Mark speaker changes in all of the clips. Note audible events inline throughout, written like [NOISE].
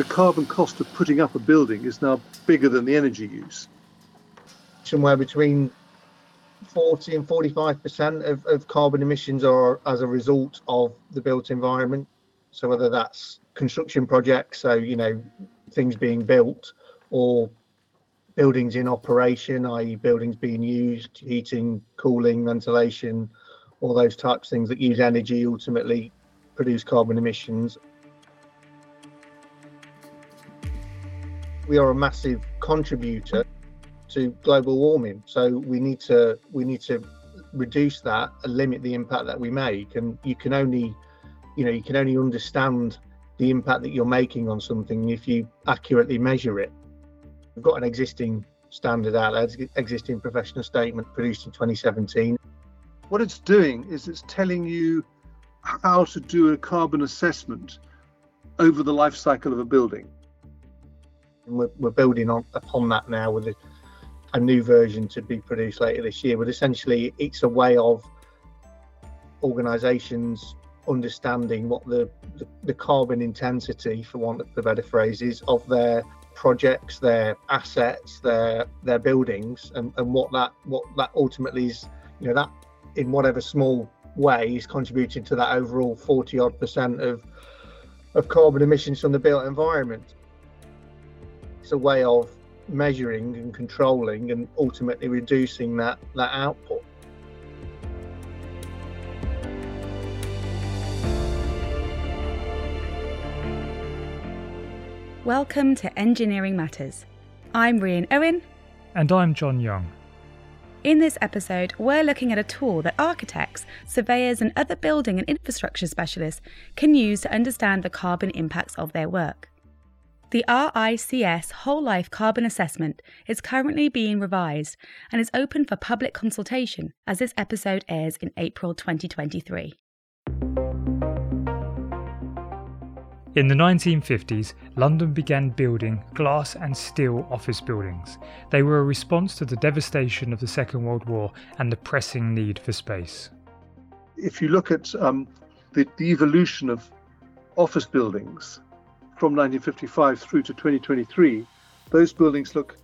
Speaker 1: the carbon cost of putting up a building is now bigger than the energy use.
Speaker 2: Somewhere between 40 and 45% of, of carbon emissions are as a result of the built environment. So whether that's construction projects, so you know things being built, or buildings in operation, i.e., buildings being used, heating, cooling, ventilation, all those types of things that use energy ultimately produce carbon emissions. We are a massive contributor to global warming, so we need to we need to reduce that and limit the impact that we make. And you can only, you know, you can only understand the impact that you're making on something if you accurately measure it. We've got an existing standard out there, existing professional statement produced in 2017.
Speaker 1: What it's doing is it's telling you how to do a carbon assessment over the life cycle of a building.
Speaker 2: And we're, we're building on upon that now with a, a new version to be produced later this year. But essentially, it's a way of organisations understanding what the, the, the carbon intensity, for want of a better phrase, is of their projects, their assets, their their buildings, and, and what that what that ultimately is, you know, that in whatever small way is contributing to that overall 40 odd percent of of carbon emissions from the built environment. It's a way of measuring and controlling and ultimately reducing that that output.
Speaker 3: Welcome to Engineering Matters. I'm Rian Owen.
Speaker 4: And I'm John Young.
Speaker 3: In this episode, we're looking at a tool that architects, surveyors, and other building and infrastructure specialists can use to understand the carbon impacts of their work. The RICS Whole Life Carbon Assessment is currently being revised and is open for public consultation as this episode airs in April 2023.
Speaker 4: In the 1950s, London began building glass and steel office buildings. They were a response to the devastation of the Second World War and the pressing need for space.
Speaker 1: If you look at um, the, the evolution of office buildings from 1955 through to 2023, those buildings look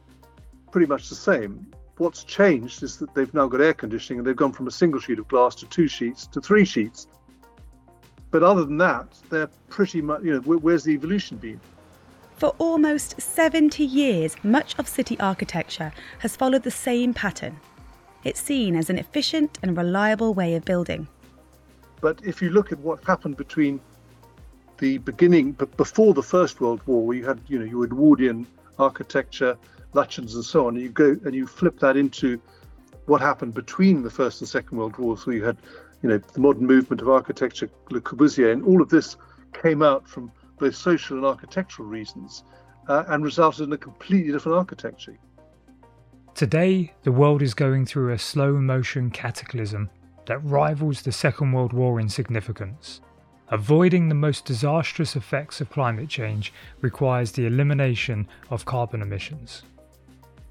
Speaker 1: pretty much the same. What's changed is that they've now got air conditioning and they've gone from a single sheet of glass to two sheets to three sheets but other than that, they're pretty much, you know, where's the evolution been?
Speaker 3: For almost 70 years, much of city architecture has followed the same pattern. It's seen as an efficient and reliable way of building.
Speaker 1: But if you look at what happened between the beginning, but before the First World War, where you had, you know, you Edwardian architecture, Lutyens and so on, and you go and you flip that into what happened between the First and Second World Wars, So you had you know, the modern movement of architecture, Le Corbusier, and all of this came out from both social and architectural reasons uh, and resulted in a completely different architecture.
Speaker 4: Today, the world is going through a slow motion cataclysm that rivals the Second World War in significance. Avoiding the most disastrous effects of climate change requires the elimination of carbon emissions.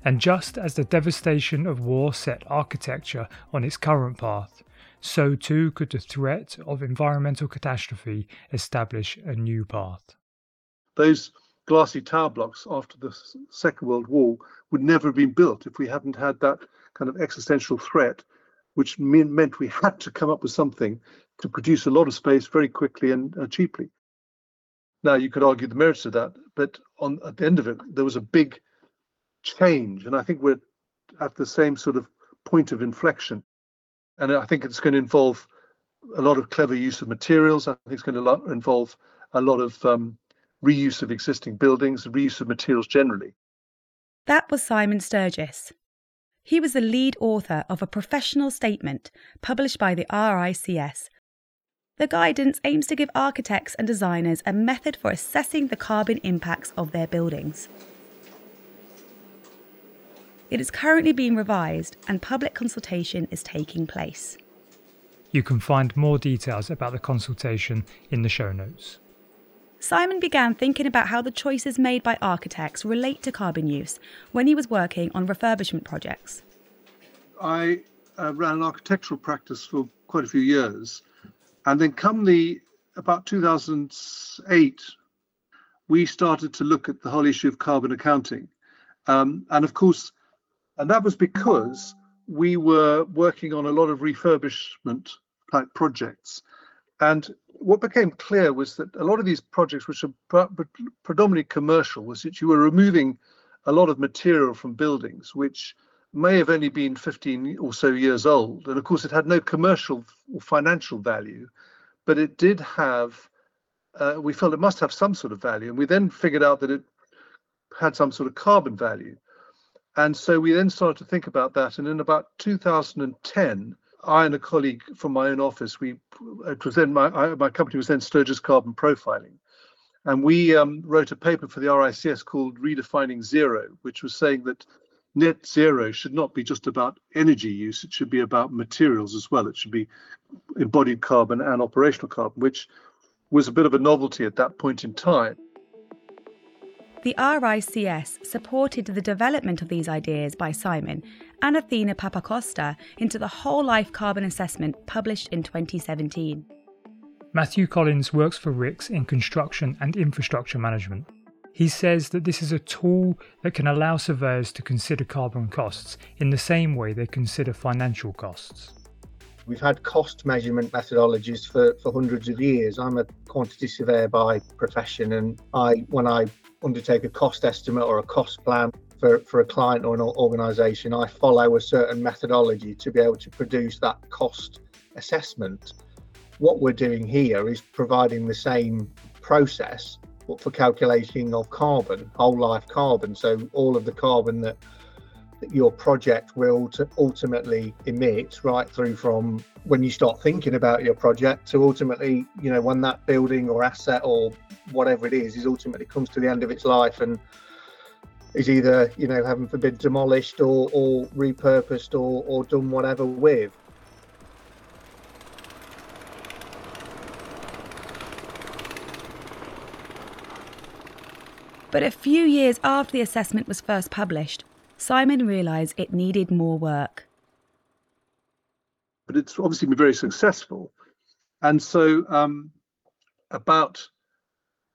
Speaker 4: And just as the devastation of war set architecture on its current path, so too could the threat of environmental catastrophe establish a new path.
Speaker 1: Those glassy tower blocks after the Second World War would never have been built if we hadn't had that kind of existential threat, which meant we had to come up with something to produce a lot of space very quickly and uh, cheaply. Now, you could argue the merits of that, but on at the end of it, there was a big change, and I think we're at the same sort of point of inflection and I think it's going to involve a lot of clever use of materials. I think it's going to involve a lot of um, reuse of existing buildings, reuse of materials generally.
Speaker 3: That was Simon Sturgis. He was the lead author of a professional statement published by the RICS. The guidance aims to give architects and designers a method for assessing the carbon impacts of their buildings. It is currently being revised and public consultation is taking place.
Speaker 4: You can find more details about the consultation in the show notes.
Speaker 3: Simon began thinking about how the choices made by architects relate to carbon use when he was working on refurbishment projects.
Speaker 1: I uh, ran an architectural practice for quite a few years, and then come the about 2008, we started to look at the whole issue of carbon accounting. Um, and of course, and that was because we were working on a lot of refurbishment type projects. And what became clear was that a lot of these projects, which are predominantly commercial, was that you were removing a lot of material from buildings, which may have only been 15 or so years old. And of course, it had no commercial or financial value, but it did have, uh, we felt it must have some sort of value. And we then figured out that it had some sort of carbon value. And so we then started to think about that. And in about 2010, I and a colleague from my own office, we it was then my I, my company was then Sturgis Carbon Profiling, and we um, wrote a paper for the RICS called Redefining Zero, which was saying that net zero should not be just about energy use; it should be about materials as well. It should be embodied carbon and operational carbon, which was a bit of a novelty at that point in time.
Speaker 3: The RICS supported the development of these ideas by Simon and Athena Papacosta into the Whole Life Carbon Assessment published in 2017.
Speaker 4: Matthew Collins works for RICS in construction and infrastructure management. He says that this is a tool that can allow surveyors to consider carbon costs in the same way they consider financial costs.
Speaker 2: We've had cost measurement methodologies for, for hundreds of years. I'm a quantity surveyor by profession, and I, when I undertake a cost estimate or a cost plan for, for a client or an organization, I follow a certain methodology to be able to produce that cost assessment. What we're doing here is providing the same process for calculating of carbon, whole life carbon. So all of the carbon that, that your project will ultimately emit right through from when you start thinking about your project to ultimately, you know, when that building or asset or whatever it is, is ultimately comes to the end of its life and is either, you know, heaven forbid, demolished or, or repurposed or, or done whatever with.
Speaker 3: But a few years after the assessment was first published, Simon realised it needed more work.
Speaker 1: But it's obviously been very successful. And so, um, about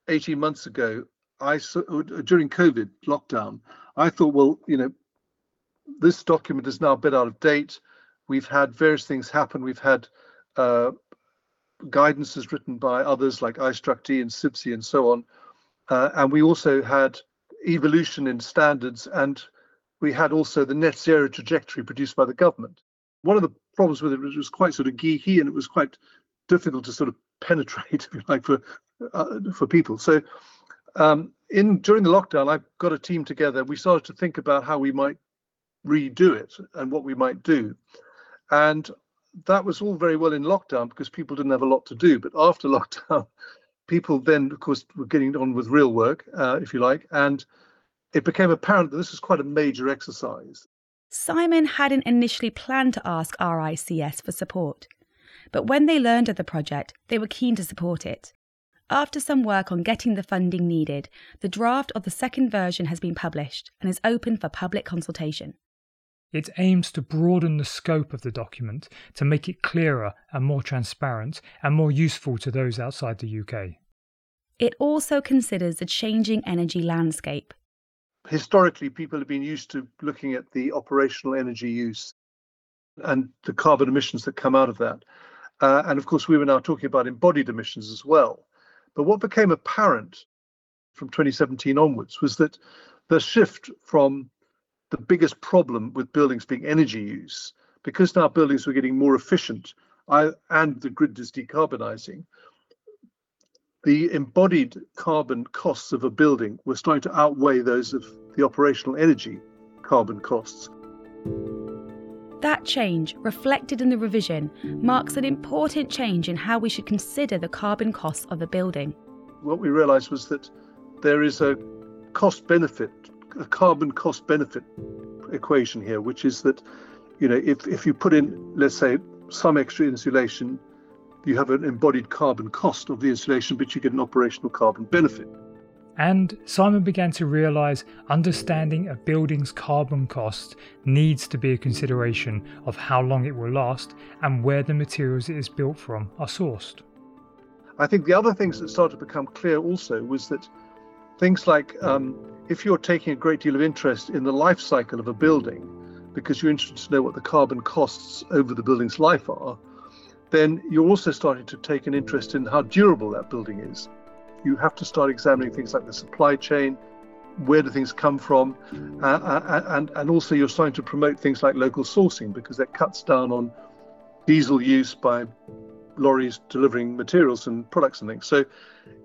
Speaker 1: 18 months ago, I during COVID lockdown, I thought, well, you know, this document is now a bit out of date. We've had various things happen. We've had uh, guidances written by others like IStructE and CIBSE and so on. Uh, and we also had evolution in standards and we had also the net zero trajectory produced by the government. One of the problems with it was, it was quite sort of geeky and it was quite difficult to sort of [LAUGHS] penetrate, if you like, for uh, for people. So um, in during the lockdown, I got a team together. We started to think about how we might redo it and what we might do, and that was all very well in lockdown because people didn't have a lot to do. But after [LAUGHS] lockdown, people then, of course, were getting on with real work, uh, if you like, and it became apparent that this was quite a major exercise.
Speaker 3: Simon hadn't initially planned to ask RICS for support, but when they learned of the project, they were keen to support it. After some work on getting the funding needed, the draft of the second version has been published and is open for public consultation.
Speaker 4: It aims to broaden the scope of the document to make it clearer and more transparent and more useful to those outside the UK.
Speaker 3: It also considers the changing energy landscape.
Speaker 1: Historically, people have been used to looking at the operational energy use and the carbon emissions that come out of that. Uh, and of course, we were now talking about embodied emissions as well. But what became apparent from 2017 onwards was that the shift from the biggest problem with buildings being energy use, because now buildings were getting more efficient and the grid is decarbonizing, the embodied carbon costs of a building were starting to outweigh those of the operational energy carbon costs.
Speaker 3: That change, reflected in the revision, marks an important change in how we should consider the carbon costs of a building.
Speaker 1: What we realised was that there is a cost benefit, a carbon cost benefit equation here, which is that, you know, if, if you put in, let's say, some extra insulation, you have an embodied carbon cost of the insulation, but you get an operational carbon benefit.
Speaker 4: And Simon began to realize understanding a building's carbon cost needs to be a consideration of how long it will last and where the materials it is built from are sourced.
Speaker 1: I think the other things that started to become clear also was that Things like um, if you're taking a great deal of interest in the life cycle of a building because you're interested to know what the carbon costs over the building's life are, then you're also starting to take an interest in how durable that building is. You have to start examining things like the supply chain, where do things come from, uh, uh, and and also you're starting to promote things like local sourcing because that cuts down on diesel use by lorries delivering materials and products and things. So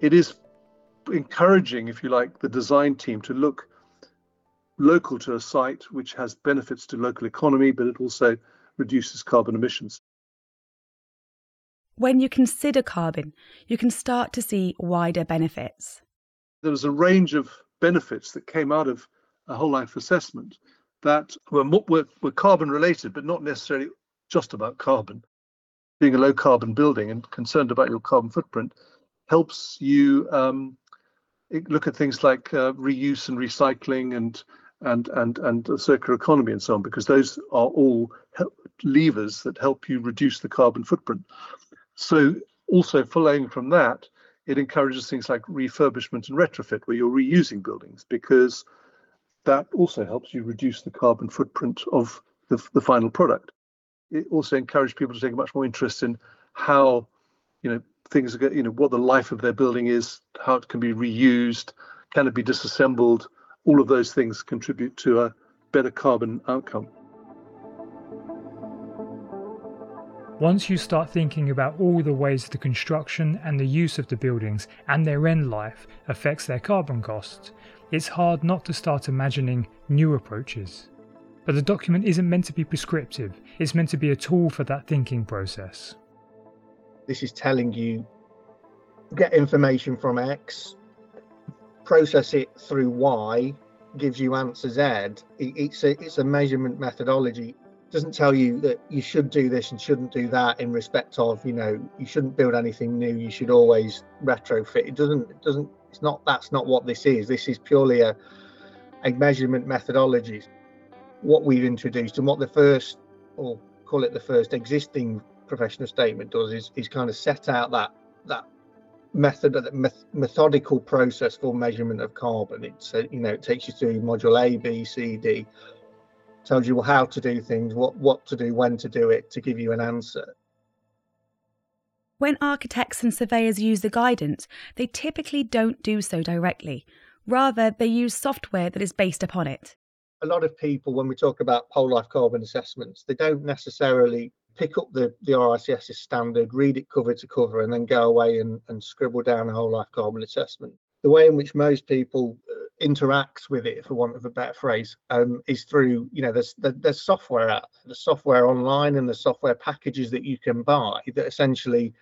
Speaker 1: it is encouraging, if you like, the design team to look local to a site which has benefits to local economy, but it also reduces carbon emissions.
Speaker 3: When you consider carbon, you can start to see wider benefits.
Speaker 1: There was a range of benefits that came out of a whole life assessment that were, were, were carbon related, but not necessarily just about carbon. Being a low carbon building and concerned about your carbon footprint helps you um, look at things like uh, reuse and recycling and and and and circular economy and so on, because those are all levers that help you reduce the carbon footprint. So also following from that, it encourages things like refurbishment and retrofit, where you're reusing buildings, because that also helps you reduce the carbon footprint of the, the final product. It also encourages people to take a much more interest in how, you know, things are, you know, what the life of their building is, how it can be reused, can it be disassembled. All of those things contribute to a better carbon outcome.
Speaker 4: Once you start thinking about all the ways the construction and the use of the buildings and their end life affects their carbon costs, it's hard not to start imagining new approaches. But the document isn't meant to be prescriptive, it's meant to be a tool for that thinking process.
Speaker 2: This is telling you get information from X, process it through Y, gives you answer Z. It's a, it's a measurement methodology doesn't tell you that you should do this and shouldn't do that in respect of you know you shouldn't build anything new you should always retrofit. It doesn't it doesn't it's not that's not what this is. This is purely a a measurement methodology. What we've introduced and what the first or call it the first existing professional statement does is, is kind of set out that that method that methodical process for measurement of carbon. It's a, you know it takes you through module a b c d tells you how to do things, what what to do, when to do it, to give you an answer.
Speaker 3: When architects and surveyors use the guidance, they typically don't do so directly. Rather, they use software that is based upon it.
Speaker 2: A lot of people, when we talk about whole life carbon assessments, they don't necessarily pick up the, the RICS standard, read it cover to cover, and then go away and, and scribble down a whole life carbon assessment. The way in which most people uh, interacts with it, for want of a better phrase, um, is through you know there's there's software out the software online and the software packages that you can buy that essentially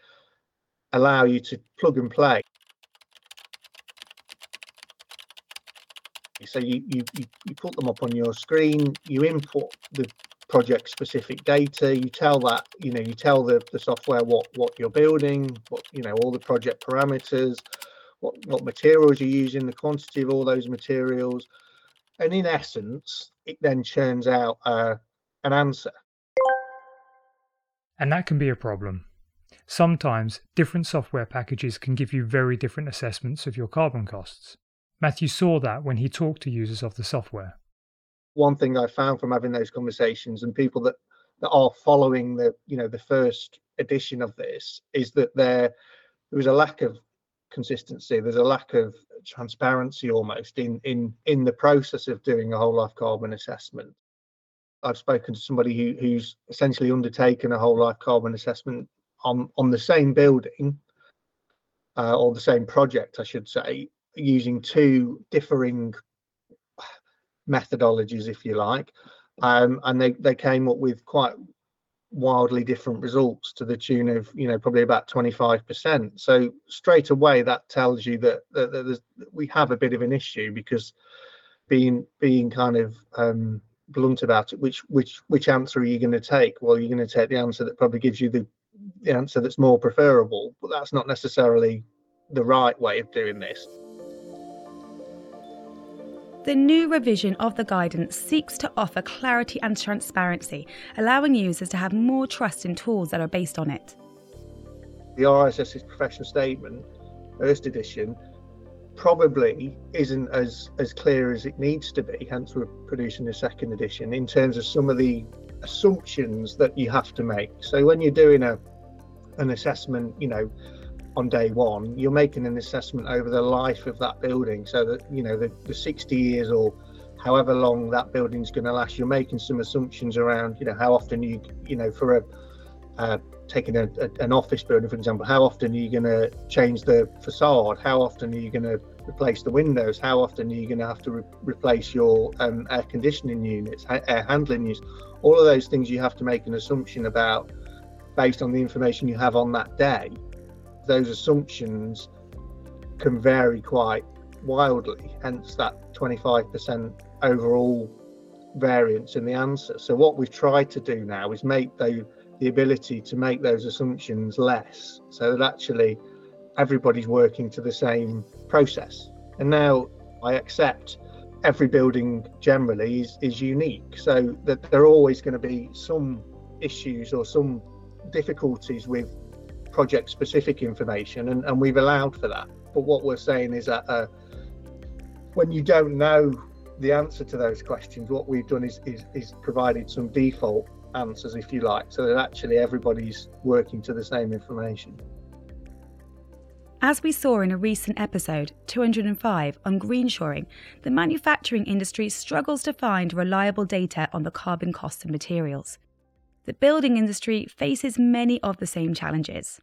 Speaker 2: allow you to plug and play. So you you you, you put them up on your screen, you input the project specific data you tell that you know you tell the, the software what what you're building what you know all the project parameters what, what materials you're using, the quantity of all those materials. And in essence, it then churns out uh, an answer.
Speaker 4: And that can be a problem. Sometimes different software packages can give you very different assessments of your carbon costs. Matthew saw that when he talked to users of the software.
Speaker 2: One thing I found from having those conversations and people that, that are following the you know the first edition of this is that there there was a lack of consistency. There's a lack of transparency almost in in in the process of doing a whole life carbon assessment. I've spoken to somebody who, who's essentially undertaken a whole life carbon assessment on on the same building uh, or the same project, I should say, using two differing methodologies, if you like, um, and they they came up with quite wildly different results to the tune of you know probably about 25% so straight away that tells you that, that, that we have a bit of an issue because being being kind of um, blunt about it which which which answer are you going to take? Well you're going to take the answer that probably gives you the, the answer that's more preferable but that's not necessarily the right way of doing this
Speaker 3: the new revision of the guidance seeks to offer clarity and transparency, allowing users to have more trust in tools that are based on it.
Speaker 2: The RICS's professional statement, first edition, probably isn't as as clear as it needs to be hence we're producing a second edition in terms of some of the assumptions that you have to make so when you're doing a an assessment you know on day one you're making an assessment over the life of that building so that you know the, the 60 years or however long that building's going to last you're making some assumptions around you know how often you you know for a uh, taking a, a, an office building for example how often are you going to change the facade? How often are you going to replace the windows? How often are you going to have to re- replace your um, air conditioning units air handling units? All of those things you have to make an assumption about based on the information you have on that day those assumptions can vary quite wildly hence that 25% overall variance in the answer. So what we've tried to do now is make the, the ability to make those assumptions less so that actually everybody's working to the same process. And now I accept every building generally is, is unique so that there are always going to be some issues or some difficulties with project specific information and, and we've allowed for that but what we're saying is that uh, when you don't know the answer to those questions, what we've done is, is, is provided some default answers, if you like, so that actually everybody's working to the same information.
Speaker 3: As we saw in a recent episode, 205, on greenshoring, the manufacturing industry struggles to find reliable data on the carbon costs of materials. The building industry faces many of the same challenges.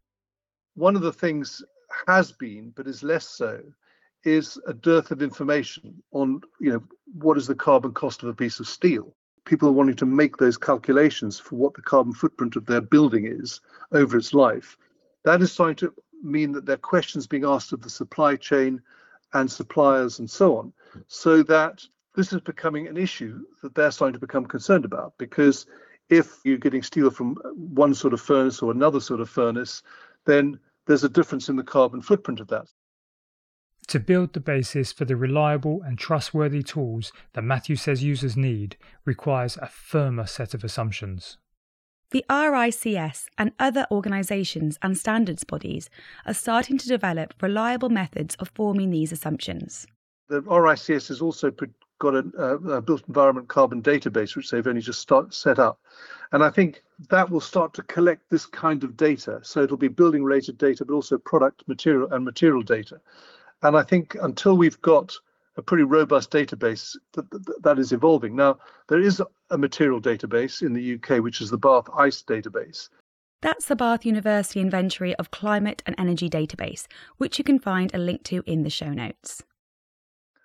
Speaker 1: One of the things has been, but is less so, is a dearth of information on you know what is the carbon cost of a piece of steel people are wanting to make those calculations for what the carbon footprint of their building is over its life that is starting to mean that there are questions being asked of the supply chain and suppliers and so on so that this is becoming an issue that they're starting to become concerned about because if you're getting steel from one sort of furnace or another sort of furnace then there's a difference in the carbon footprint of that
Speaker 4: to build the basis for the reliable and trustworthy tools that Matthew says users need requires a firmer set of assumptions.
Speaker 3: The RICS and other organisations and standards bodies are starting to develop reliable methods of forming these assumptions.
Speaker 1: The RICS has also got a, a built environment carbon database, which they've only just start, set up. And I think that will start to collect this kind of data. So it'll be building related data, but also product material and material data. And I think until we've got a pretty robust database that, that, that is evolving. Now, there is a material database in the UK, which is the Bath ICE database.
Speaker 3: That's the Bath University Inventory of Climate and Energy database, which you can find a link to in the show notes.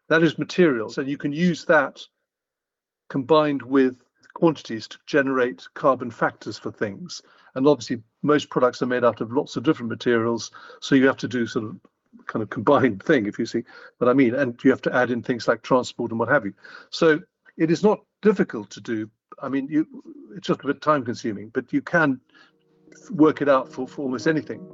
Speaker 1: That is materials, and you can use that combined with quantities to generate carbon factors for things. And obviously, most products are made out of lots of different materials, so you have to do sort of kind of combined thing, if you see what I mean. And you have to add in things like transport and what have you. So it is not difficult to do. I mean, you, it's just a bit time consuming, but you can work it out for, for almost anything.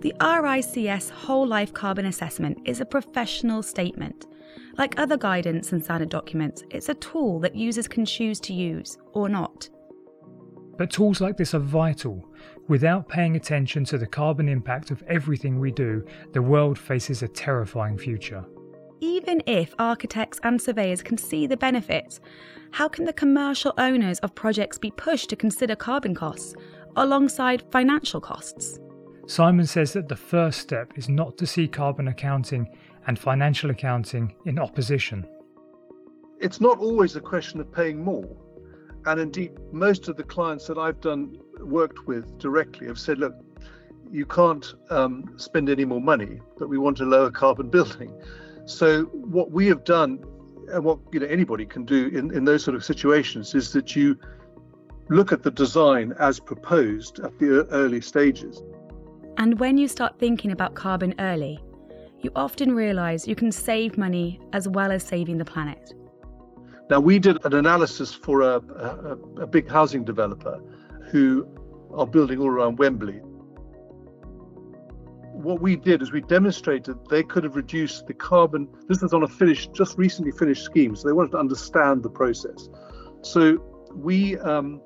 Speaker 3: The RICS Whole Life Carbon Assessment is a professional statement. Like other guidance and standard documents, it's a tool that users can choose to use or not.
Speaker 4: But tools like this are vital. Without paying attention to the carbon impact of everything we do, the world faces a terrifying future.
Speaker 3: Even if architects and surveyors can see the benefits, how can the commercial owners of projects be pushed to consider carbon costs alongside financial costs?
Speaker 4: Simon says that the first step is not to see carbon accounting and financial accounting in opposition.
Speaker 1: It's not always a question of paying more and indeed, most of the clients that I've done worked with directly have said, look, you can't um, spend any more money, but we want a lower carbon [LAUGHS] building. So what we have done, and what you know anybody can do in, in those sort of situations, is that you look at the design as proposed at the early stages.
Speaker 3: And when you start thinking about carbon early, you often realize you can save money as well as saving the planet.
Speaker 1: Now, we did an analysis for a, a, a big housing developer who are building all around Wembley. What we did is we demonstrated they could have reduced the carbon. This was on a finished, just recently finished scheme, so they wanted to understand the process. So we um,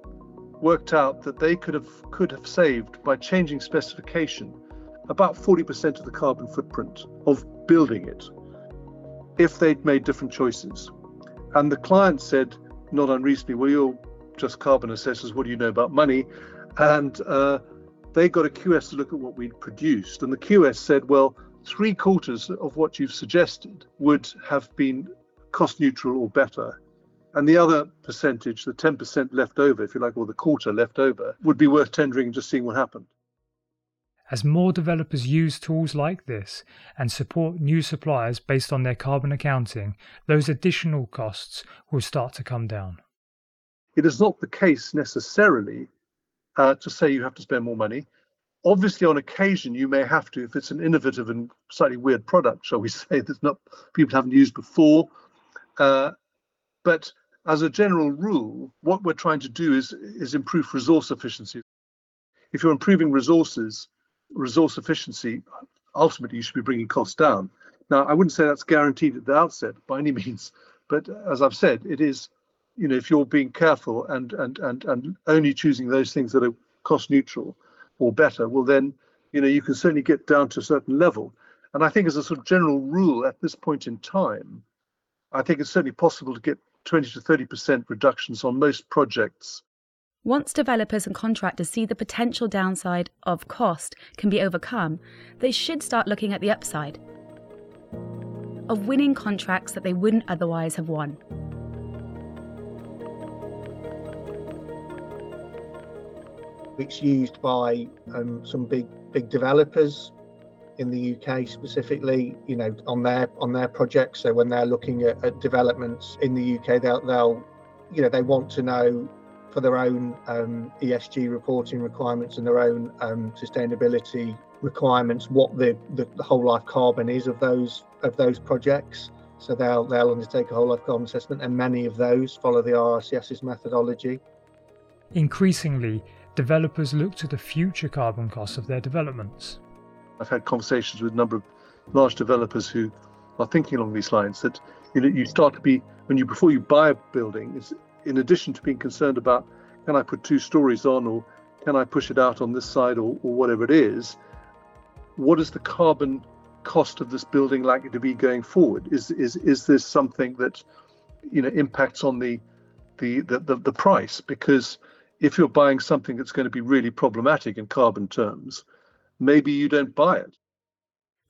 Speaker 1: worked out that they could have could have saved by changing specification about 40% of the carbon footprint of building it if they'd made different choices. And the client said, not unreasonably, well, you're just carbon assessors, what do you know about money? And uh, they got a QS to look at what we'd produced. And the QS said, well, three quarters of what you've suggested would have been cost neutral or better. And the other percentage, the 10% left over, if you like, or the quarter left over, would be worth tendering and just seeing what happened.
Speaker 4: As more developers use tools like this and support new suppliers based on their carbon accounting, those additional costs will start to come down.
Speaker 1: It is not the case necessarily uh, to say you have to spend more money. Obviously, on occasion, you may have to if it's an innovative and slightly weird product, shall we [LAUGHS] say, that's not people haven't used before. Uh, but as a general rule, what we're trying to do is is improve resource efficiency. If you're improving resources, resource efficiency, ultimately you should be bringing costs down. Now, I wouldn't say that's guaranteed at the outset by any [LAUGHS] means, but as I've said, it is, you know, if you're being careful and and and and only choosing those things that are cost neutral or better, well then, you know, you can certainly get down to a certain level. And I think as a sort of general rule at this point in time, I think it's certainly possible to get 20 to 30% reductions on most projects
Speaker 3: once developers and contractors see the potential downside of cost can be overcome, they should start looking at the upside of winning contracts that they wouldn't otherwise have won.
Speaker 2: It's used by um, some big big developers in the UK specifically, you know, on their on their projects. So when they're looking at, at developments in the UK, they'll they'll you know they want to know for their own um, ESG reporting requirements and their own um, sustainability requirements what the, the, the, whole life carbon is of those of those projects. So they'll they'll undertake a whole life carbon assessment, and many of those follow the RICS's methodology.
Speaker 4: Increasingly, developers look to the future carbon costs of their developments.
Speaker 1: I've had conversations with a number of large developers who are thinking along these lines that you know you start to be when you before you buy a building, it's in addition to being concerned about can I put two stories on or can I push it out on this side or, or whatever it is, what is the carbon cost of this building likely to be going forward? Is is is this something that you know impacts on the the the, the, the price? Because if you're buying something that's going to be really problematic in carbon terms, maybe you don't buy it.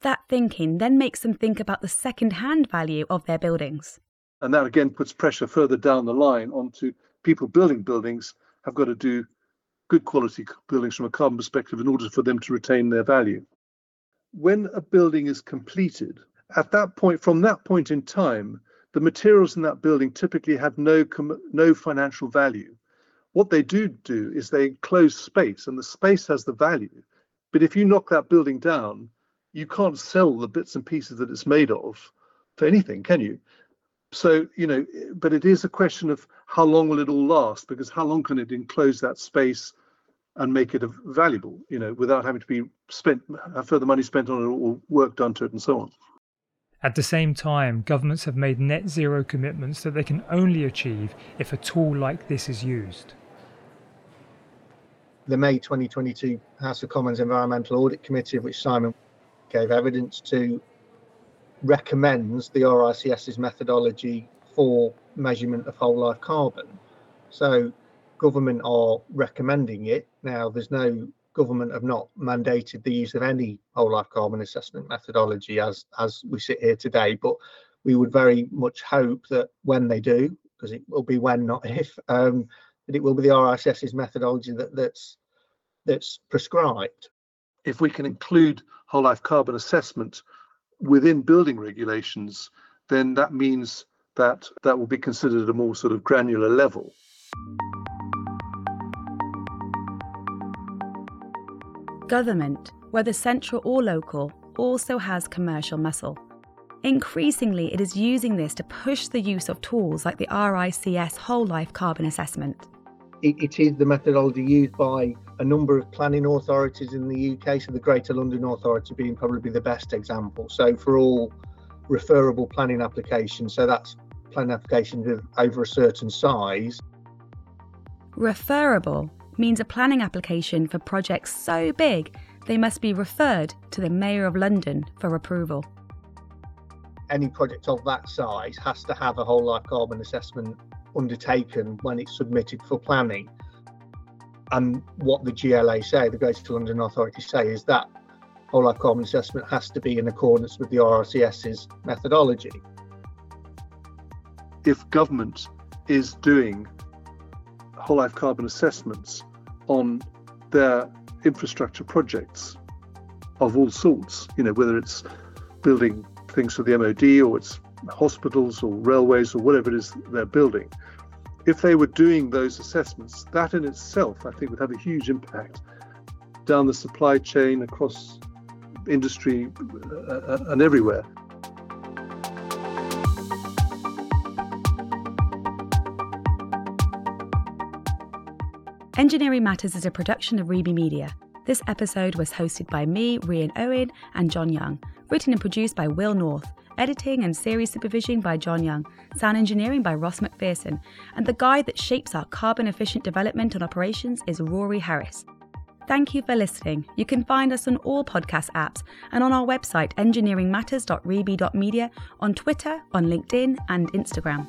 Speaker 3: That thinking then makes them think about the second hand value of their buildings.
Speaker 1: And that again puts pressure further down the line onto people building buildings have got to do good quality buildings from a carbon perspective in order for them to retain their value. When a building is completed, at that point, from that point in time, the materials in that building typically have no no financial value. What they do do is they enclose space, and the space has the value. But if you knock that building down, you can't sell the bits and pieces that it's made of for anything, can you? so you know but it is a question of how long will it all last? Because how long can it enclose that space and make it valuable you know without having to be spent further money spent on it or work done to it and so on?
Speaker 4: At the same time governments have made net zero commitments that they can only achieve if a tool like this is used
Speaker 2: the may 2022 house of commons environmental audit committee of which simon gave evidence to recommends the RICS's methodology for measurement of whole life carbon. So government are recommending it. Now there's no government have not mandated the use of any whole life carbon assessment methodology as as we sit here today, but we would very much hope that when they do, because it will be when not if, um, that it will be the RICS's methodology that, that's that's prescribed.
Speaker 1: If we can include whole life carbon assessment within building regulations, then that means that that will be considered at a more sort of granular level.
Speaker 3: Government, whether central or local, also has commercial muscle. Increasingly, it is using this to push the use of tools like the RICS Whole Life Carbon Assessment
Speaker 2: it, it is the methodology used by a number of planning authorities in the UK, so the Greater London Authority being probably the best example. So for all referable planning applications, so that's planning applications over a certain size.
Speaker 3: Referable means a planning application for projects so big they must be referred to the Mayor of London for approval.
Speaker 2: Any project of that size has to have a whole life carbon assessment undertaken when it's submitted for planning. And what the GLA say, the Greater London Authority say, is that whole life carbon assessment has to be in accordance with the RICS's methodology.
Speaker 1: If government is doing whole life carbon assessments on their infrastructure projects of all sorts, you know, whether it's building things for the MOD or it's hospitals or railways or whatever it is they're building, if they were doing those assessments, that in itself, I think, would have a huge impact down the supply chain across industry uh, uh and everywhere.
Speaker 3: Engineering Matters is a production of Reby Media. This episode was hosted by me, Rian Owen, and John Young, written and produced by Will North, editing and series supervision by John Young, sound engineering by Ross McPherson, and the guy that shapes our carbon efficient development and operations is Rory Harris. Thank you for listening. You can find us on all podcast apps and on our website engineeringmatters.reby.media, on Twitter, on LinkedIn, and Instagram.